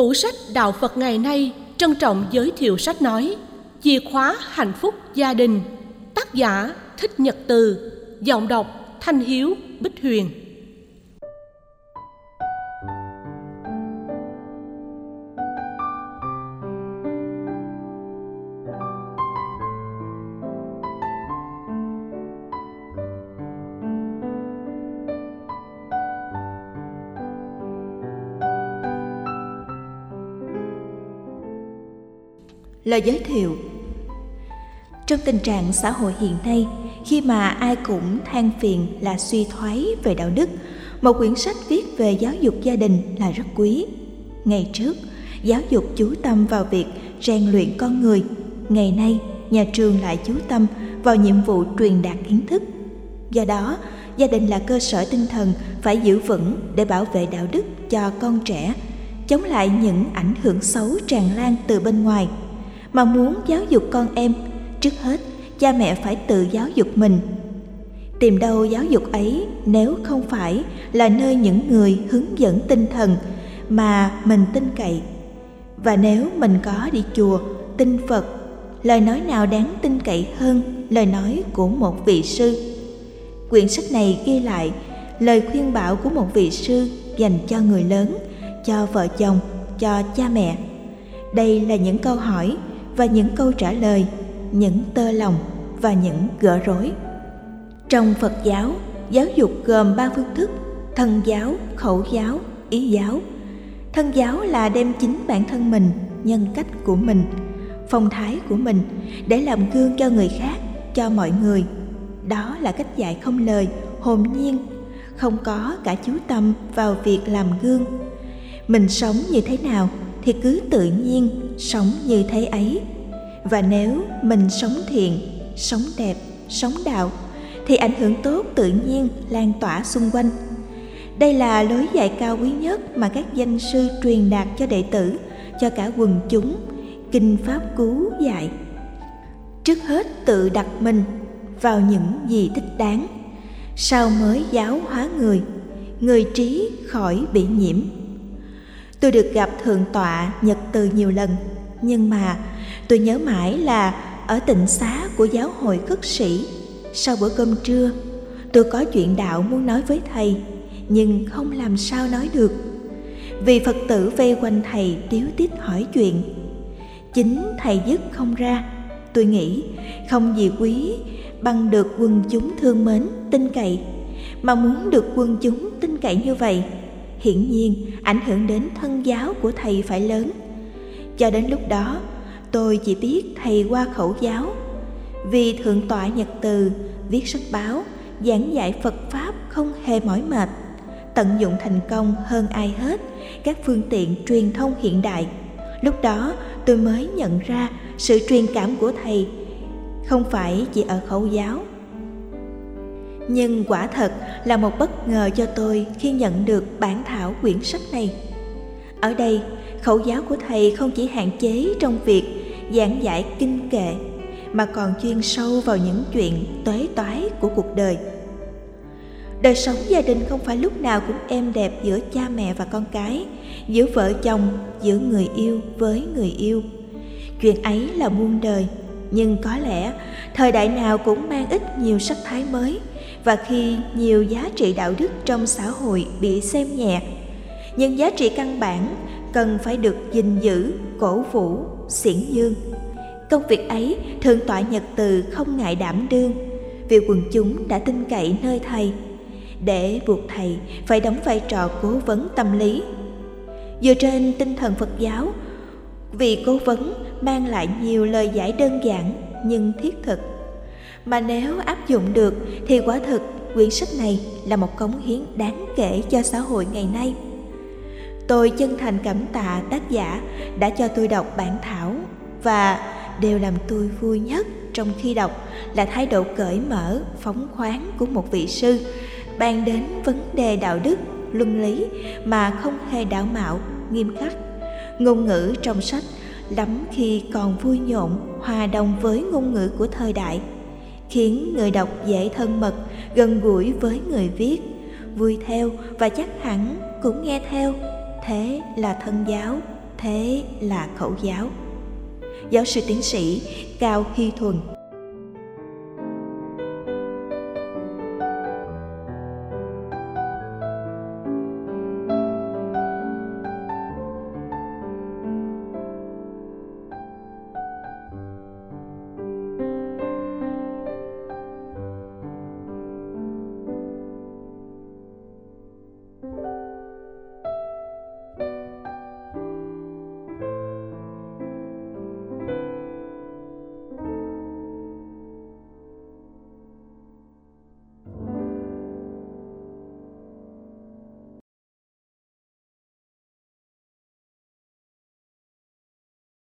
Tủ sách Đạo Phật ngày nay trân trọng giới thiệu sách nói Chìa khóa hạnh phúc gia đình, Tác giả Thích Nhật Từ, Giọng đọc Thanh Hiếu, Bích Huyền. Lời giới thiệu Trong tình trạng xã hội hiện nay, khi mà ai cũng than phiền là suy thoái về đạo đức, một quyển sách viết về giáo dục gia đình là rất quý. Ngày trước, giáo dục chú tâm vào việc rèn luyện con người. Ngày nay, nhà trường lại chú tâm vào nhiệm vụ truyền đạt kiến thức. Do đó, gia đình là cơ sở tinh thần phải giữ vững để bảo vệ đạo đức cho con trẻ, chống lại những ảnh hưởng xấu tràn lan từ bên ngoài – mà muốn giáo dục con em. Trước hết, cha mẹ phải tự giáo dục mình. Tìm đâu giáo dục ấy nếu không phải là nơi những người hướng dẫn tinh thần mà mình tin cậy. Và nếu mình có đi chùa, tin phật, lời nói nào đáng tin cậy hơn lời nói của một vị sư? Quyển sách này ghi lại lời khuyên bảo của một vị sư dành cho người lớn, cho vợ chồng, cho cha mẹ. Đây là những câu hỏi và những câu trả lời, những tơ lòng và những gỡ rối. Trong phật giáo giáo dục gồm ba phương thức thân giáo, khẩu giáo, ý giáo. Thân giáo là đem chính bản thân mình, nhân cách của mình, phong thái của mình để làm gương cho người khác, cho mọi người. Đó là cách dạy không lời, hồn nhiên, không có cả chú tâm vào việc làm gương. Mình sống như thế nào thì cứ tự nhiên sống như thế ấy. Và nếu mình sống thiện, sống đẹp, sống đạo, thì ảnh hưởng tốt tự nhiên lan tỏa xung quanh. Đây là lối dạy cao quý nhất mà các danh sư truyền đạt cho đệ tử, cho cả quần chúng, kinh pháp cú dạy. Trước hết tự đặt mình vào những gì thích đáng, sau mới giáo hóa người người trí khỏi bị nhiễm tôi được gặp thượng tọa nhật từ nhiều lần, nhưng mà tôi nhớ mãi là ở tịnh xá của giáo hội khất sĩ. Sau bữa cơm trưa, tôi có chuyện đạo muốn nói với thầy, nhưng không làm sao nói được. Vì phật tử vây quanh thầy tiếu tít hỏi chuyện. Chính thầy dứt không ra, tôi nghĩ không gì quý bằng được quân chúng thương mến, tin cậy, mà muốn được quân chúng tin cậy như vậy hiển nhiên ảnh hưởng đến thân giáo của thầy phải lớn. Cho đến lúc đó, tôi chỉ biết thầy qua khẩu giáo. Vì thượng tọa nhật từ viết sách báo, giảng dạy phật pháp không hề mỏi mệt, tận dụng thành công hơn ai hết các phương tiện truyền thông hiện đại. Lúc đó, tôi mới nhận ra sự truyền cảm của thầy không phải chỉ ở khẩu giáo nhưng quả thật là một bất ngờ cho tôi khi nhận được bản thảo quyển sách này. Ở đây, khẩu giáo của thầy không chỉ hạn chế trong việc giảng giải kinh kệ, mà còn chuyên sâu vào những chuyện tuế toái của cuộc đời. Đời sống gia đình không phải lúc nào cũng êm đẹp giữa cha mẹ và con cái, giữa vợ chồng, giữa người yêu với người yêu. Chuyện ấy là muôn đời, nhưng có lẽ thời đại nào cũng mang ít nhiều sắc thái mới và khi nhiều giá trị đạo đức trong xã hội bị xem nhẹ. Những giá trị căn bản cần phải được gìn giữ, cổ vũ, xiển dương. Công việc ấy thượng tọa nhật từ không ngại đảm đương, vì quần chúng đã tin cậy nơi thầy. Để buộc thầy phải đóng vai trò cố vấn tâm lý. Dựa trên tinh thần phật giáo vị cố vấn mang lại nhiều lời giải đơn giản nhưng thiết thực mà nếu áp dụng được thì quả thực quyển sách này là một cống hiến đáng kể cho xã hội ngày nay. Tôi chân thành cảm tạ tác giả đã cho tôi đọc bản thảo và điều làm tôi vui nhất trong khi đọc là thái độ cởi mở, phóng khoáng của một vị sư, bàn đến vấn đề đạo đức, luân lý mà không hề đảo mạo, nghiêm khắc. Ngôn ngữ trong sách lắm khi còn vui nhộn, hòa đồng với ngôn ngữ của thời đại khiến người đọc dễ thân mật, gần gũi với người viết. Vui theo và chắc hẳn cũng nghe theo. Thế là thân giáo, thế là khẩu giáo. Giáo sư tiến sĩ cao hy thuần.